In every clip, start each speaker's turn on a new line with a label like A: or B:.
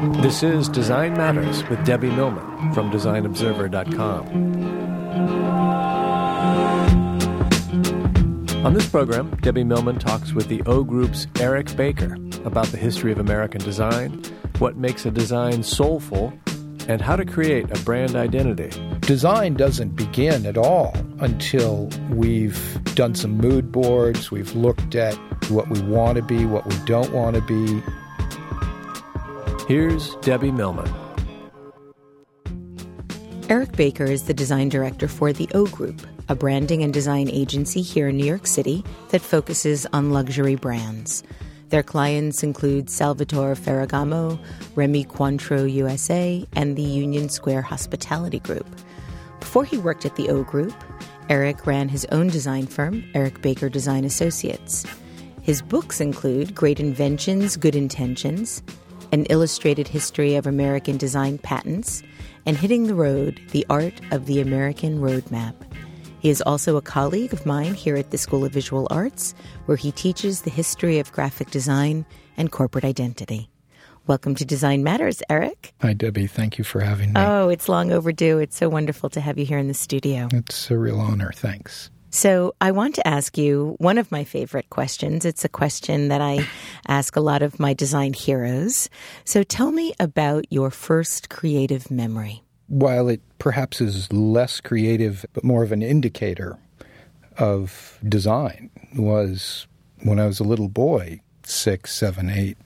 A: This is Design Matters with Debbie Millman from DesignObserver.com. On this program, Debbie Millman talks with the O Group's Eric Baker about the history of American design, what makes a design soulful, and how to create a brand identity.
B: Design doesn't begin at all until we've done some mood boards, we've looked at what we want to be, what we don't want to be,
A: Here's Debbie Millman.
C: Eric Baker is the design director for the O Group, a branding and design agency here in New York City that focuses on luxury brands. Their clients include Salvatore Ferragamo, Remy Cointreau USA, and the Union Square Hospitality Group. Before he worked at the O Group, Eric ran his own design firm, Eric Baker Design Associates. His books include Great Inventions, Good Intentions, an illustrated history of American design patents, and Hitting the Road, the art of the American roadmap. He is also a colleague of mine here at the School of Visual Arts, where he teaches the history of graphic design and corporate identity. Welcome to Design Matters, Eric.
B: Hi, Debbie. Thank you for having me.
C: Oh, it's long overdue. It's so wonderful to have you here in the studio.
B: It's a real honor. Thanks.
C: So, I want to ask you one of my favorite questions. It's a question that I ask a lot of my design heroes. So, tell me about your first creative memory.
B: While it perhaps is less creative, but more of an indicator of design, was when I was a little boy, six, seven, eight.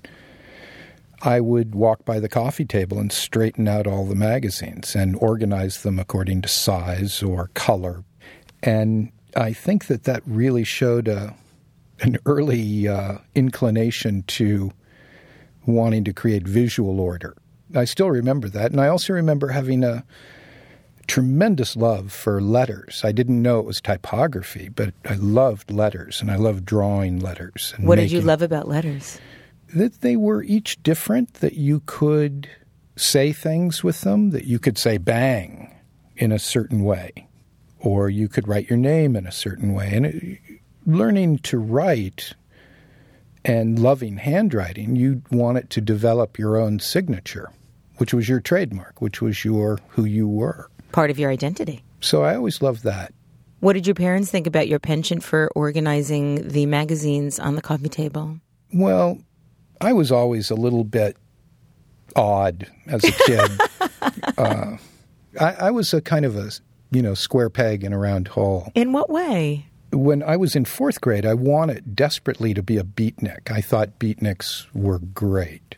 B: I would walk by the coffee table and straighten out all the magazines and organize them according to size or color. And I think that that really showed a, an early uh, inclination to wanting to create visual order. I still remember that. And I also remember having a tremendous love for letters. I didn't know it was typography, but I loved letters and I loved drawing letters.
C: what did you love about letters?
B: That they were each different, that you could say things with them, that you could say bang in a certain way or you could write your name in a certain way. And it, learning to write and loving handwriting, you want it to develop your own signature, which was your trademark, which was your who you were.
C: Part of your identity.
B: So I always loved that.
C: What did your parents think about your penchant for organizing the magazines on the coffee table?
B: Well, I was always a little bit odd as a kid. uh, I, I was a kind of a you know, square peg in a round hole.
C: In what way?
B: When I was in fourth grade, I wanted desperately to be a beatnik. I thought beatniks were great.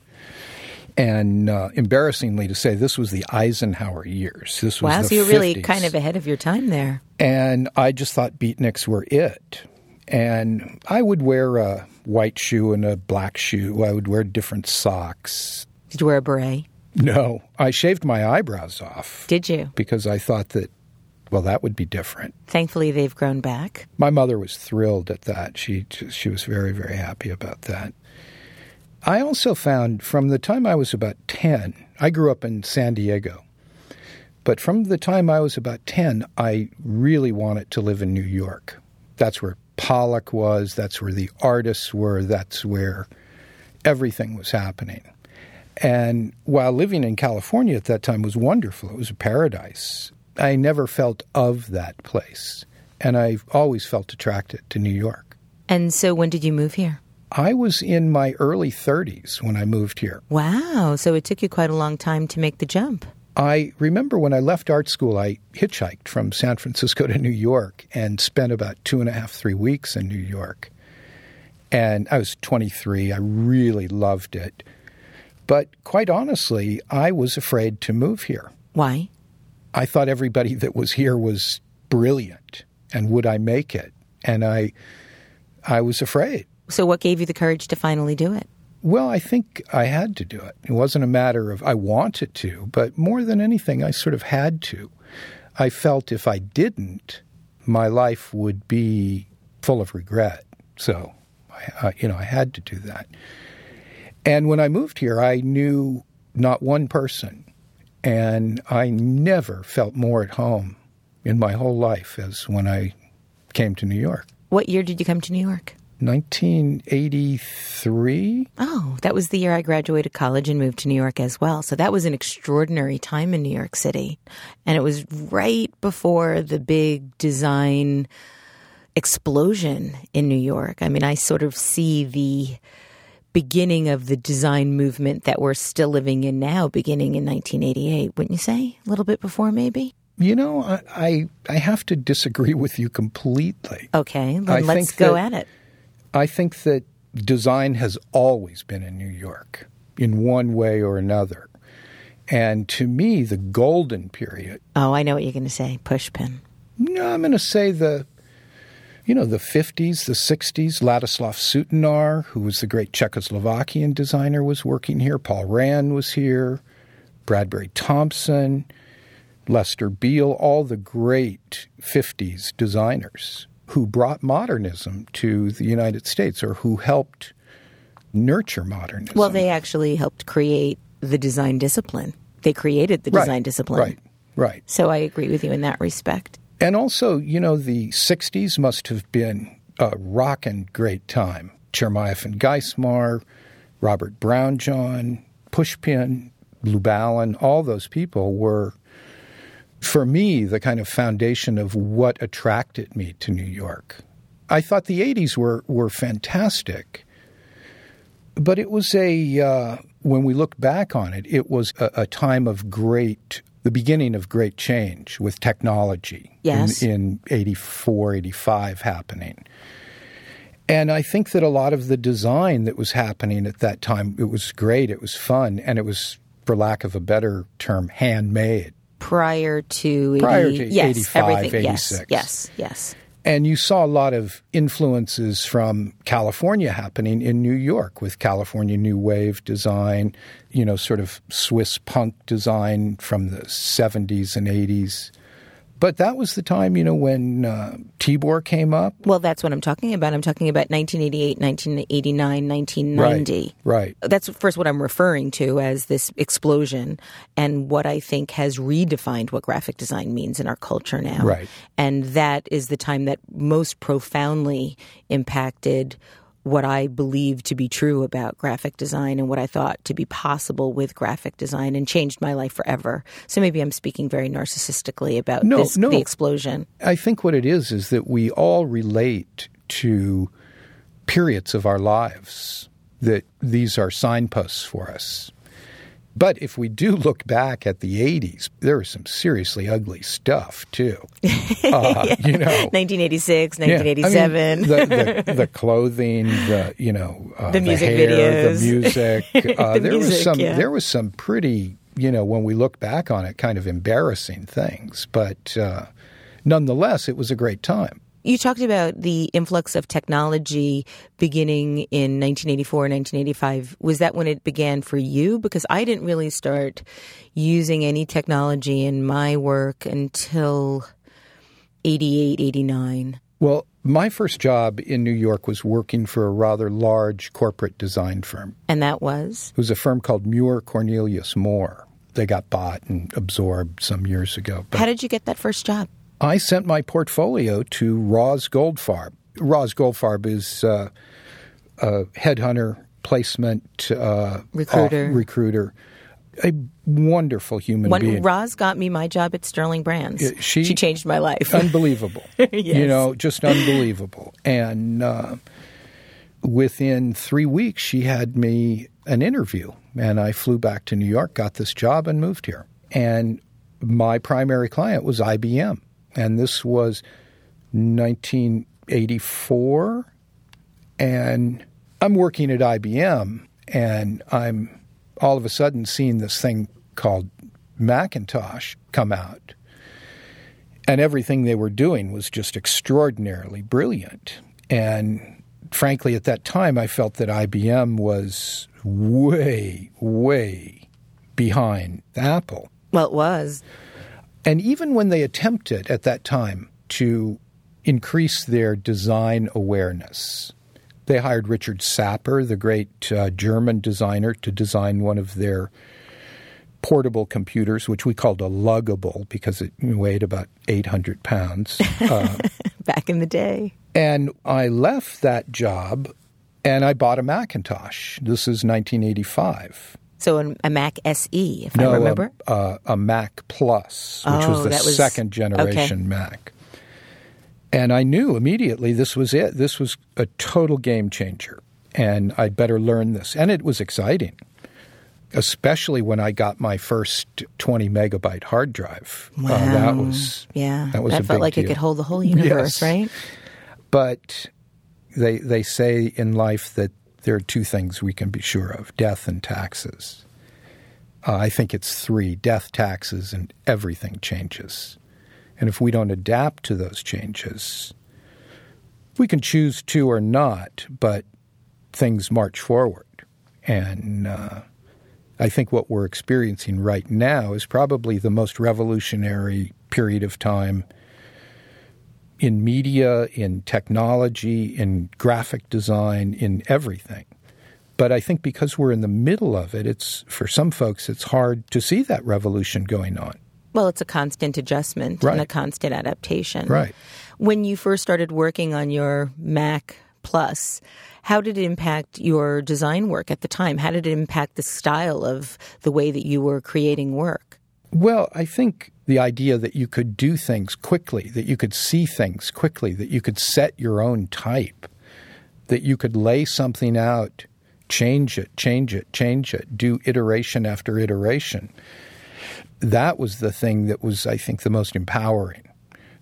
B: And uh, embarrassingly to say, this was the Eisenhower years. This was
C: wow,
B: so
C: you're
B: 50s.
C: really kind of ahead of your time there.
B: And I just thought beatniks were it. And I would wear a white shoe and a black shoe. I would wear different socks.
C: Did you wear a beret?
B: No, I shaved my eyebrows off.
C: Did you?
B: Because I thought that well, that would be different.
C: Thankfully, they've grown back.
B: My mother was thrilled at that. She she was very very happy about that. I also found from the time I was about 10, I grew up in San Diego. But from the time I was about 10, I really wanted to live in New York. That's where Pollock was, that's where the artists were, that's where everything was happening. And while living in California at that time was wonderful, it was a paradise. I never felt of that place. And I've always felt attracted to New York.
C: And so when did you move here?
B: I was in my early 30s when I moved here.
C: Wow. So it took you quite a long time to make the jump.
B: I remember when I left art school, I hitchhiked from San Francisco to New York and spent about two and a half, three weeks in New York. And I was 23. I really loved it. But quite honestly, I was afraid to move here.
C: Why?
B: I thought everybody that was here was brilliant and would I make it? And I I was afraid.
C: So what gave you the courage to finally do it?
B: Well, I think I had to do it. It wasn't a matter of I wanted to, but more than anything, I sort of had to. I felt if I didn't, my life would be full of regret. So, I, you know, I had to do that. And when I moved here, I knew not one person, and I never felt more at home in my whole life as when I came to New York.
C: What year did you come to New York?
B: 1983.
C: Oh, that was the year I graduated college and moved to New York as well. So that was an extraordinary time in New York City. And it was right before the big design explosion in New York. I mean, I sort of see the beginning of the design movement that we're still living in now, beginning in 1988, wouldn't you say? A little bit before, maybe?
B: You know, I, I, I have to disagree with you completely.
C: Okay, let's go at it.
B: I think that design has always been in New York in one way or another. And to me, the golden period.
C: Oh, I know what you're going to say. Pushpin.
B: No, I'm going to say the, you know, the 50s, the 60s. Ladislav Sutnar, who was the great Czechoslovakian designer, was working here. Paul Rand was here. Bradbury Thompson. Lester Beall, all the great 50s designers who brought modernism to the United States or who helped nurture modernism.
C: Well, they actually helped create the design discipline. They created the design
B: right,
C: discipline.
B: Right, right.
C: So I agree with you in that respect.
B: And also, you know, the 60s must have been a rockin' great time. Chermayeff and Geismar, Robert Brownjohn, Pushpin, Lubalin, all those people were for me, the kind of foundation of what attracted me to New York. I thought the 80s were, were fantastic, but it was a, uh, when we look back on it, it was a, a, time of great, the beginning of great change with technology
C: yes.
B: in, in 84, 85 happening. And I think that a lot of the design that was happening at that time, it was great, it was fun, and it was, for lack of a better term, handmade
C: prior to 80,
B: prior to
C: yes,
B: 85,
C: everything.
B: 86.
C: Yes, yes, yes.
B: And you saw a lot of influences from California happening in New York with California New Wave design, you know, sort of Swiss punk design from the 70s and 80s. But that was the time, you know, when uh, Tibor came up.
C: Well, that's what I'm talking about. I'm talking about 1988, 1989, 1990.
B: Right. right.
C: That's first what I'm referring to as this explosion and what I think has redefined what graphic design means in our culture now.
B: Right.
C: And that is the time that most profoundly impacted what I believed to be true about graphic design and what I thought to be possible with graphic design and changed my life forever. So maybe I'm speaking very narcissistically about
B: no,
C: this,
B: no.
C: the explosion.
B: I think what it is is that we all relate to periods of our lives that these are signposts for us. But if we do look back at the 80s, there was some seriously ugly stuff, too.
C: Uh, you know, 1986, 1987. Yeah, I mean,
B: the, the, the, clothing, the, you know, uh,
C: the music
B: the hair,
C: videos.
B: the music. Uh,
C: the
B: there
C: music,
B: was some,
C: yeah.
B: there was some pretty, you know, when we look back on it, kind of embarrassing things. But uh, nonetheless, it was a great time.
C: You talked about the influx of technology beginning in 1984, 1985. Was that when it began for you? Because I didn't really start using any technology in my work until 88, 89.
B: Well, my first job in New York was working for a rather large corporate design firm.
C: And that was?
B: It was a firm called Muir Cornelius Moore. They got bought and absorbed some years ago.
C: How did you get that first job?
B: I sent my portfolio to Roz Goldfarb Roz Goldfarb is uh, a headhunter, placement uh,
C: Recruiter.
B: off- recruiter, a wonderful human
C: When
B: being.
C: Roz got me my job at Sterling Brands,
B: she-
C: she changed my life.
B: unbelievable. You know, just unbelievable. And uh, within three weeks, she had me an interview, and I flew back to New York, got this job, and moved here. And my primary client was IBM, and this was 1984, and I'm working at IBM, and I'm all of a sudden seeing this thing called Macintosh come out and everything they were doing was just extraordinarily brilliant. And frankly, at that time, I felt that IBM was way, way behind Apple.
C: well, it was.
B: And even when they attempted at that time to increase their design awareness, they hired Richard Sapper, the great uh, German designer, to design one of their portable computers, which we called a luggable because it weighed about 800 pounds. Uh,
C: Back in the day.
B: and I left that job and I bought a Macintosh. This is 1985.
C: So a Mac SE, if
B: No,
C: I remember.
B: A, a, a Mac Plus, which
C: Oh,
B: was the
C: was-
B: second generation Mac. And I knew immediately this was it. This was a total game changer. And I'd better learn this. And it was exciting, especially when I got my first 20 megabyte hard drive. Uh, that was
C: yeah,
B: that was a
C: felt like it could hold the whole universe,
B: Yes.
C: right?
B: But they they say in life that there are two things we can be sure of: death and taxes. Uh, I think it's three: death, taxes, and everything changes. And if we don't adapt to those changes, we can choose to or not, but things march forward. And uh, I think what we're experiencing right now is probably the most revolutionary period of time in media, in technology, in graphic design, in everything. But I think because we're in the middle of it, it's for some folks it's hard to see that revolution going on.
C: Well, it's a constant adjustment
B: Right.
C: and a constant adaptation.
B: Right.
C: When you first started working on your Mac Plus, how did it impact your design work at the time? How did it impact the style of the way that you were creating work?
B: Well, I think the idea that you could do things quickly, that you could see things quickly, that you could set your own type, that you could lay something out, change it, change it, change it, do iteration after iteration. That was the thing that was, I think, the most empowering,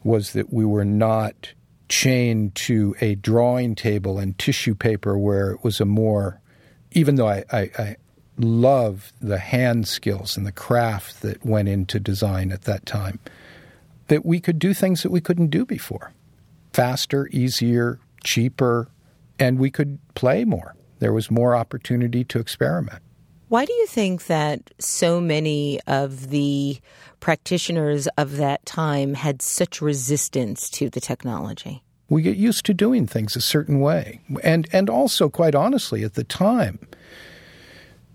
B: was that we were not chained to a drawing table and tissue paper where it was a more, even though I, I, love the hand skills and the craft that went into design at that time, that we could do things that we couldn't do before faster, easier, cheaper, and we could play more. There was more opportunity to experiment.
C: Why do you think that so many of the practitioners of that time had such resistance to the technology?
B: We get used to doing things a certain way. And and also quite honestly at the time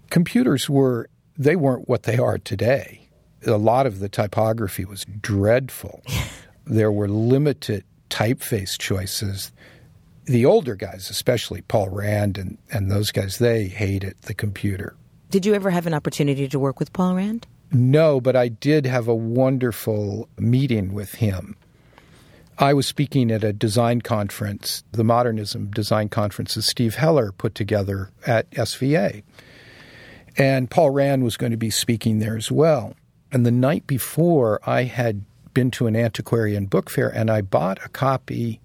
B: computers were they weren't what they are today. A lot of the typography was dreadful. there were limited typeface choices. The older guys, especially Paul Rand and, and those guys, they hated the computer.
C: Did you ever have an opportunity to work with Paul Rand?
B: No, but I did have a wonderful meeting with him. I was speaking at a design conference, the Modernism Design Conference that Steve Heller put together at SVA. And Paul Rand was going to be speaking there as well. And the night before, I had been to an antiquarian book fair and I bought a copy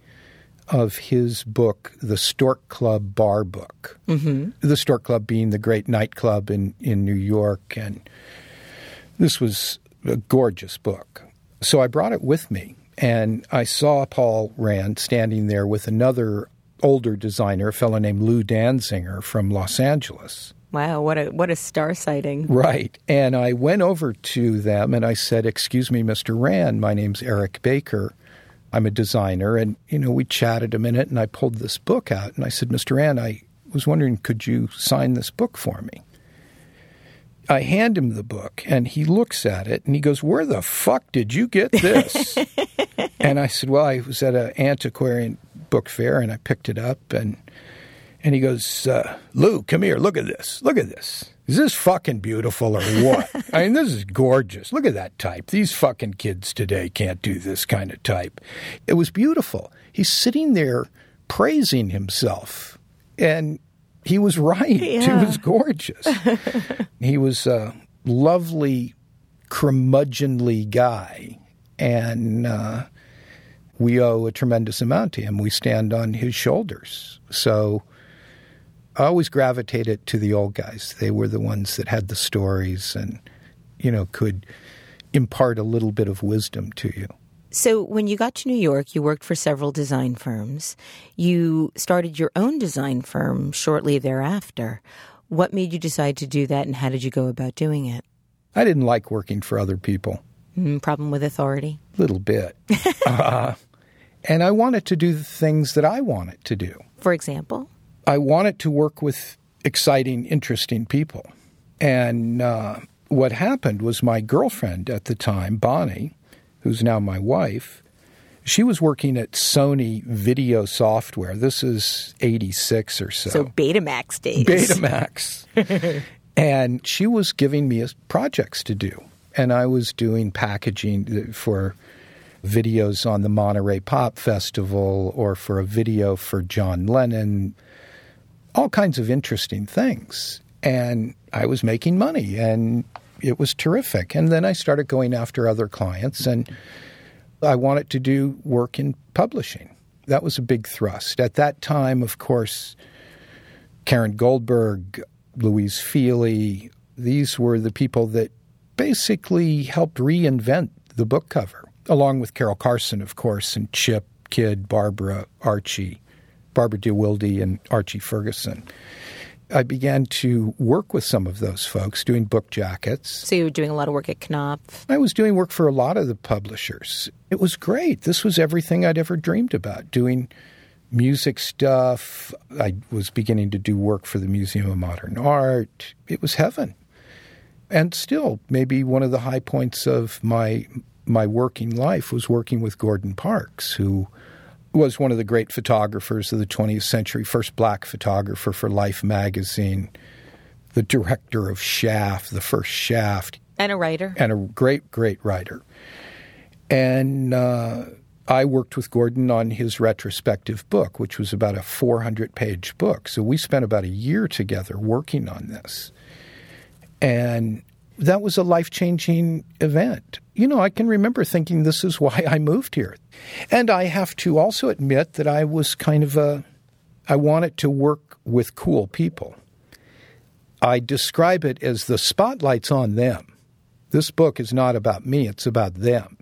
B: of his book, The Stork Club Bar Book. Mm-hmm. The Stork Club being the great nightclub in, in New York. And this was a gorgeous book. So I brought it with me, and I saw Paul Rand standing there with another older designer, a fellow named Lou Danziger from Los Angeles.
C: Wow, what a what a star sighting.
B: Right. And I went over to them and I said, Excuse me, Mr. Rand, my name's Eric Baker. I'm a designer. And, you know, we chatted a minute and I pulled this book out and I said, Mr. Rand, I was wondering, could you sign this book for me? I hand him the book and he looks at it and he goes, Where the fuck did you get this? and I said, Well, I was at an antiquarian book fair, and I picked it up, and and he goes, uh, "Lou, come here. Look at this. Look at this. Is this fucking beautiful or what? I mean, this is gorgeous. Look at that type. These fucking kids today can't do this kind of type. It was beautiful. He's sitting there praising himself, and he was right.
C: Yeah.
B: It was gorgeous. he was a lovely, curmudgeonly guy, and uh, we owe a tremendous amount to him. We stand on his shoulders. So I always gravitated to the old guys. They were the ones that had the stories and, you know, could impart a little bit of wisdom to you.
C: So, when you got to New York, you worked for several design firms. You started your own design firm shortly thereafter. What made you decide to do that, and how did you go about doing it?
B: I didn't like working for other people.
C: Mm, problem with authority?
B: A little bit. uh, and I wanted to do the things that I wanted to do.
C: For example?
B: I wanted to work with exciting, interesting people. And uh, what happened was my girlfriend at the time, Bonnie, who's now my wife, she was working at Sony Video Software. This is 86 or so.
C: So, Betamax days.
B: Betamax. and she was giving me projects to do. And I was doing packaging for videos on the Monterey Pop Festival or for a video for John Lennon, all kinds of interesting things. And I was making money and it was terrific. And then I started going after other clients and I wanted to do work in publishing. That was a big thrust. At that time, of course, Carin Goldberg, Louise Fili, these were the people that basically helped reinvent the book cover, along with Carol Carson, of course, and Chip, Kidd, Barbara, Archie, Barbara DeWilde, and Archie Ferguson. I began to work with some of those folks doing book jackets.
C: So you were doing a lot of work at Knopf.
B: I was doing work for a lot of the publishers. It was great. This was everything I'd ever dreamed about doing music stuff. I was beginning to do work for the Museum of Modern Art. It was heaven. And still, maybe one of the high points of my my working life was working with Gordon Parks, who was one of the great photographers of the 20th century, first black photographer for Life magazine, the director of Shaft, the first Shaft,
C: and a writer,
B: and a great, great writer. And uh, I worked with Gordon on his retrospective book, which was about a 400 page book. So we spent about a year together working on this. And that was a life changing event. You know, I can remember thinking this is why I moved here. And I have to also admit that I was kind of a, I wanted to work with cool people. I describe it as the spotlight's on them. This book is not about me, it's about them.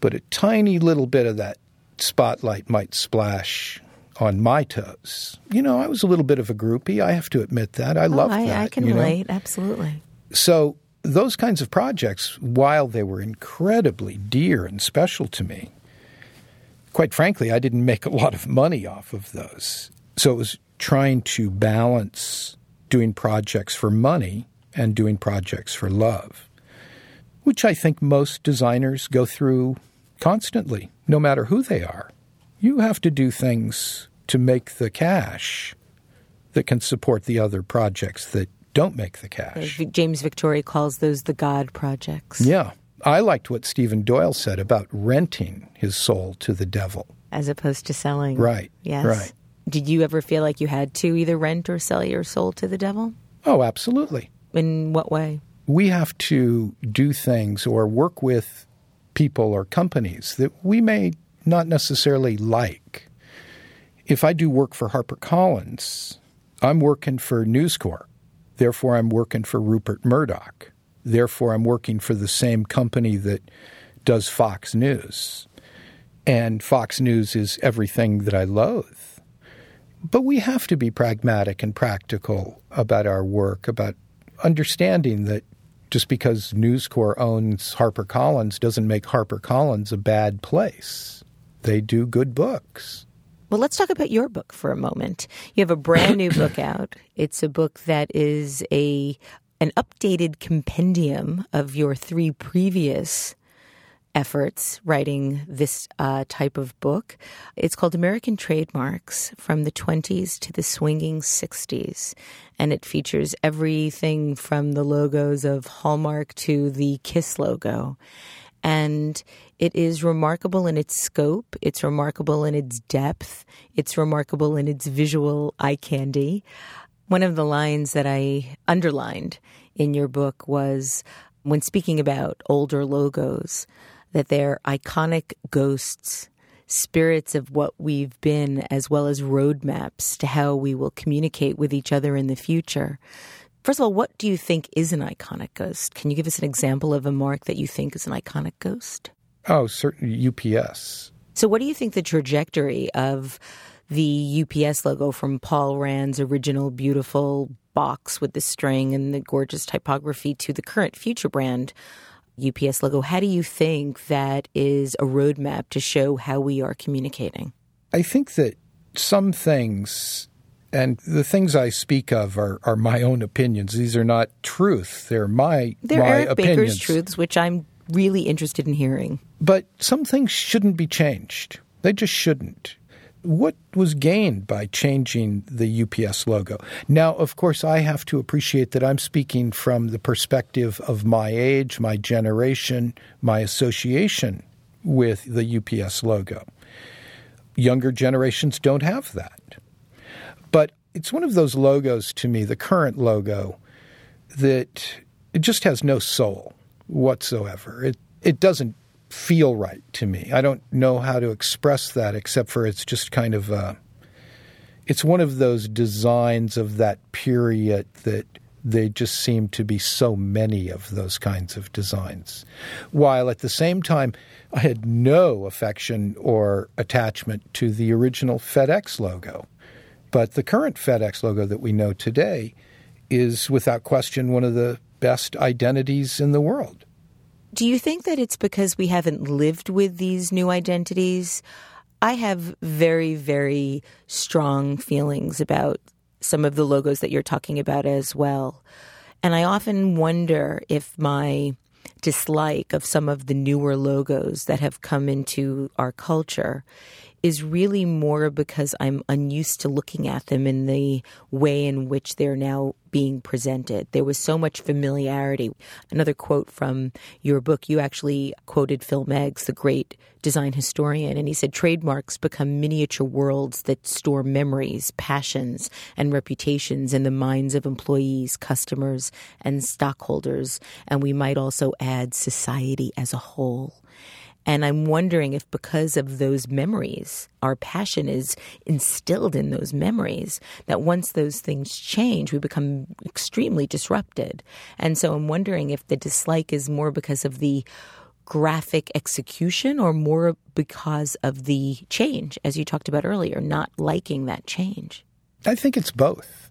B: But a tiny little bit of that spotlight might splash on my toes. You know, I was a little bit of a groupie. I have to admit that. I
C: oh,
B: love that.
C: I can
B: you know?
C: relate, absolutely.
B: So those kinds of projects, while they were incredibly dear and special to me, quite frankly, I didn't make a lot of money off of those. So it was trying to balance doing projects for money and doing projects for love, which I think most designers go through constantly, no matter who they are. You have to do things to make the cash that can support the other projects that don't make the cash.
C: James Victore calls those the God projects.
B: Yeah. I liked what Stephen Doyle said about renting his soul to the devil.
C: As opposed to selling.
B: Right.
C: Yes.
B: Right.
C: Did you ever feel like you had to either rent or sell your soul to the devil?
B: Oh, absolutely.
C: In what way?
B: We have to do things or work with people or companies that we may not necessarily like. If I do work for HarperCollins, I'm working for News Corp. Therefore, I'm working for Rupert Murdoch. Therefore, I'm working for the same company that does Fox News. And Fox News is everything that I loathe. But we have to be pragmatic and practical about our work, about understanding that just because News Corp owns HarperCollins doesn't make HarperCollins a bad place. They do good books.
C: Well, let's talk about your book for a moment. You have a brand new book out. It's a book that is a an updated compendium of your three previous efforts writing this uh, type of book. It's called American Trademarks from the 20s to the swinging 60s. And it features everything from the logos of Hallmark to the Kiss logo. And it is remarkable in its scope, it's remarkable in its depth, it's remarkable in its visual eye candy. One of the lines that I underlined in your book was when speaking about older logos, that they're iconic ghosts, spirits of what we've been, as well as roadmaps to how we will communicate with each other in the future. First of all, what do you think is an iconic ghost? Can you give us an example of a mark that you think is an iconic ghost?
B: Oh, certainly UPS.
C: So, what do you think the trajectory of the UPS logo from Paul Rand's original beautiful box with the string and the gorgeous typography to the current future brand UPS logo. How do you think that is a roadmap to show how we are communicating?
B: I think that some things, and the things I speak of are, are my own opinions. These are not truth. They're my
C: They're
B: my
C: Eric
B: opinions.
C: Baker's truths, which I'm really interested in hearing.
B: But some things shouldn't be changed. They just shouldn't what was gained by changing the UPS logo? Now, of course, I have to appreciate that I'm speaking from the perspective of my age, my generation, my association with the UPS logo. Younger generations don't have that. It's one of those logos to me, the current logo, that it just has no soul whatsoever. It it doesn't feel right to me. I don't know how to express that except for it's just kind of a, it's one of those designs of that period that they just seem to be so many of those kinds of designs. While at the same time, I had no affection or attachment to the original FedEx logo. But the current FedEx logo that we know today is without question one of the best identities in the world.
C: Do you think that it's because we haven't lived with these new identities? I have very, very strong feelings about some of the logos that you're talking about as well. And I often wonder if my dislike of some of the newer logos that have come into our culture is really more because I'm unused to looking at them in the way in which they're now being presented. There was so much familiarity. Another quote from your book, you actually quoted Phil Meggs, the great design historian, and he said trademarks become miniature worlds that store memories, passions, and reputations in the minds of employees, customers, and stockholders. And we might also add society as a whole. And I'm wondering if, because of those memories, our passion is instilled in those memories, that once those things change, we become extremely disrupted. And so I'm wondering if the dislike is more because of the graphic execution or more because of the change, as you talked about earlier, not liking that change?
B: I think it's both.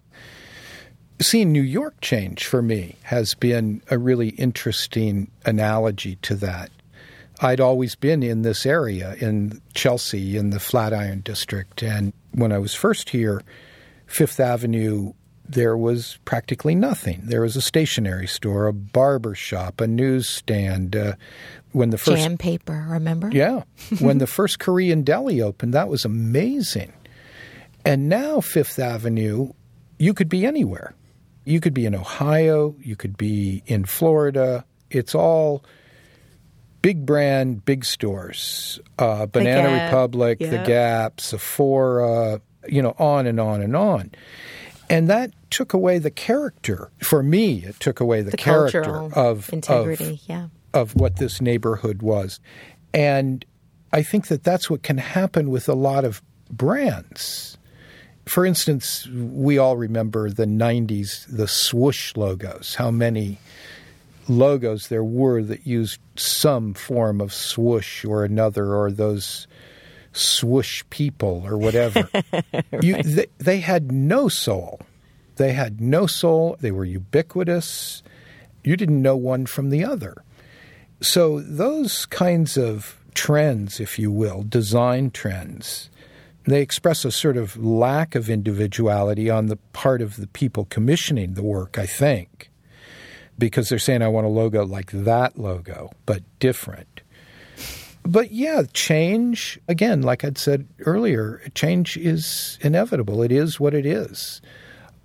B: Seeing New York change for me has been a really interesting analogy to that. I'd always been in this area in Chelsea in the Flatiron district. And when I was first here, Fifth Avenue, there was practically nothing. There was a stationery store, a barber shop, a newsstand. Uh, when the first
C: jam paper, remember?
B: Yeah, when the first Korean deli opened, that was amazing. And now Fifth Avenue, you could be anywhere. You could be in Ohio, you could be in Florida. It's all big brand, big stores, uh, Banana
C: Gap,
B: Republic,
C: yeah.
B: The Gap, Sephora, you know, on and on and on. And that took away the character. For me, it took away the,
C: The
B: character of
C: integrity,
B: of,
C: yeah.
B: of what this neighborhood was. And I think that that's what can happen with a lot of brands. For instance, we all remember the 90s, the swoosh logos, how many logos there were that used some form of swoosh or another, or those swoosh people or whatever. right. you, they, they had no soul. They had no soul. They were ubiquitous. You didn't know one from the other. So, those kinds of trends, if you will, design trends, they express a sort of lack of individuality on the part of the people commissioning the work, I think because they're saying I want a logo like that logo, but different. But yeah, change, again, like I'd said earlier, change is inevitable. It is what it is.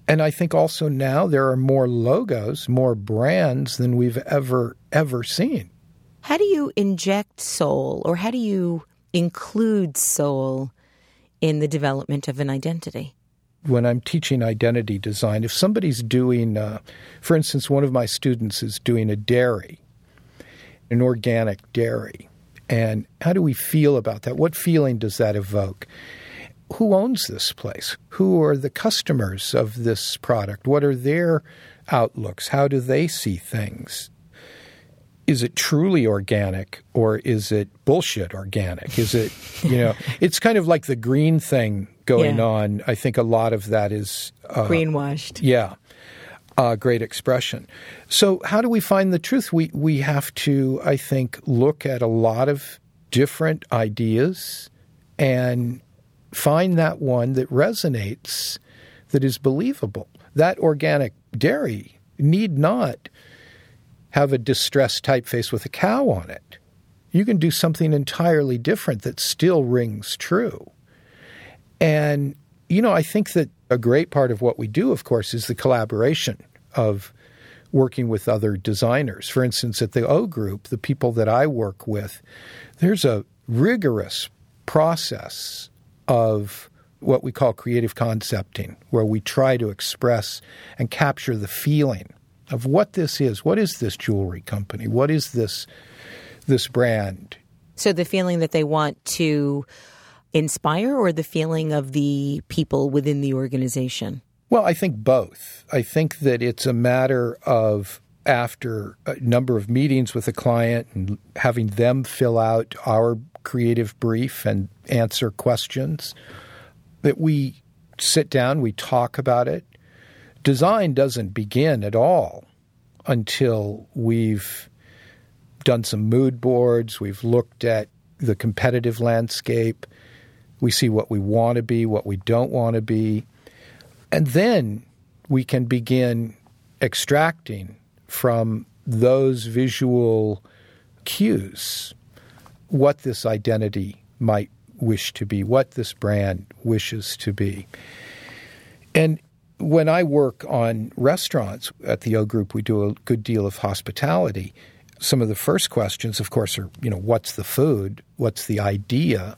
B: And I think also now there are more logos, more brands than we've ever, ever seen.
C: How do you inject soul or how do you include soul in the development of an identity?
B: When I'm teaching identity design, if somebody's doing, uh, for instance, one of my students is doing a dairy, an organic dairy, and how do we feel about that? What feeling does that evoke? who owns this place? Who are the customers of this product? What are their outlooks? How do they see things? Is it truly organic or is it bullshit organic? Is it, you know, it's kind of like the green thing going yeah. on. I think a lot of that is
C: uh, greenwashed.
B: Yeah. Uh, great expression. So, how do we find the truth? We we have to, I think, look at a lot of different ideas and find that one that resonates, that is believable. That organic dairy need not have a distressed typeface with a cow on it. You can do something entirely different that still rings true. And, you know, I think that a great part of what we do, of course, is the collaboration of working with other designers. For instance, at the O Group, the people that I work with, there's a rigorous process of what we call creative concepting, where we try to express and capture the feeling of what this is. What is this jewelry company? What is this this brand?
C: So the feeling that they want to inspire or the feeling of the people within the organization?
B: Well, I think both. I think that it's a matter of after a number of meetings with a client and having them fill out our creative brief and answer questions, that we sit down, we talk about it. Design doesn't begin at all until we've done some mood boards, we've looked at the competitive landscape, we see what we want to be, what we don't want to be, and then we can begin extracting from those visual cues what this identity might wish to be, what this brand wishes to be. And when I work on restaurants at the O Group, we do a good deal of hospitality. Some of the first questions, of course, are you know, what's the food? What's the idea?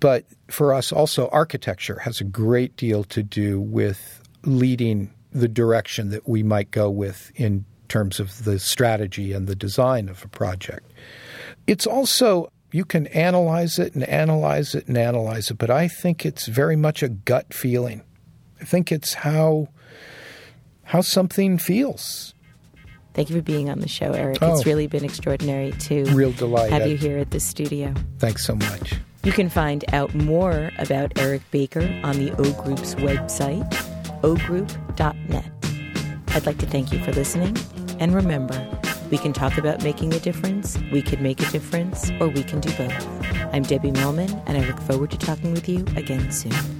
B: But for us, also, architecture has a great deal to do with leading the direction that we might go with in terms of the strategy and the design of a project. It's also, you can analyze it and analyze it and analyze it, but I think it's very much a gut feeling. I think it's how how something feels.
C: Thank you for being on the show, Eric. Oh, it's really been extraordinary to
B: real delight
C: have you here at the studio.
B: Thanks so much.
C: You can find out more about Eric Baker on the O Group's website, ogroup.net. I'd like to thank you for listening, and remember, we can talk about making a difference, we can make a difference, or we can do both. I'm Debbie Millman, and I look forward to talking with you again soon.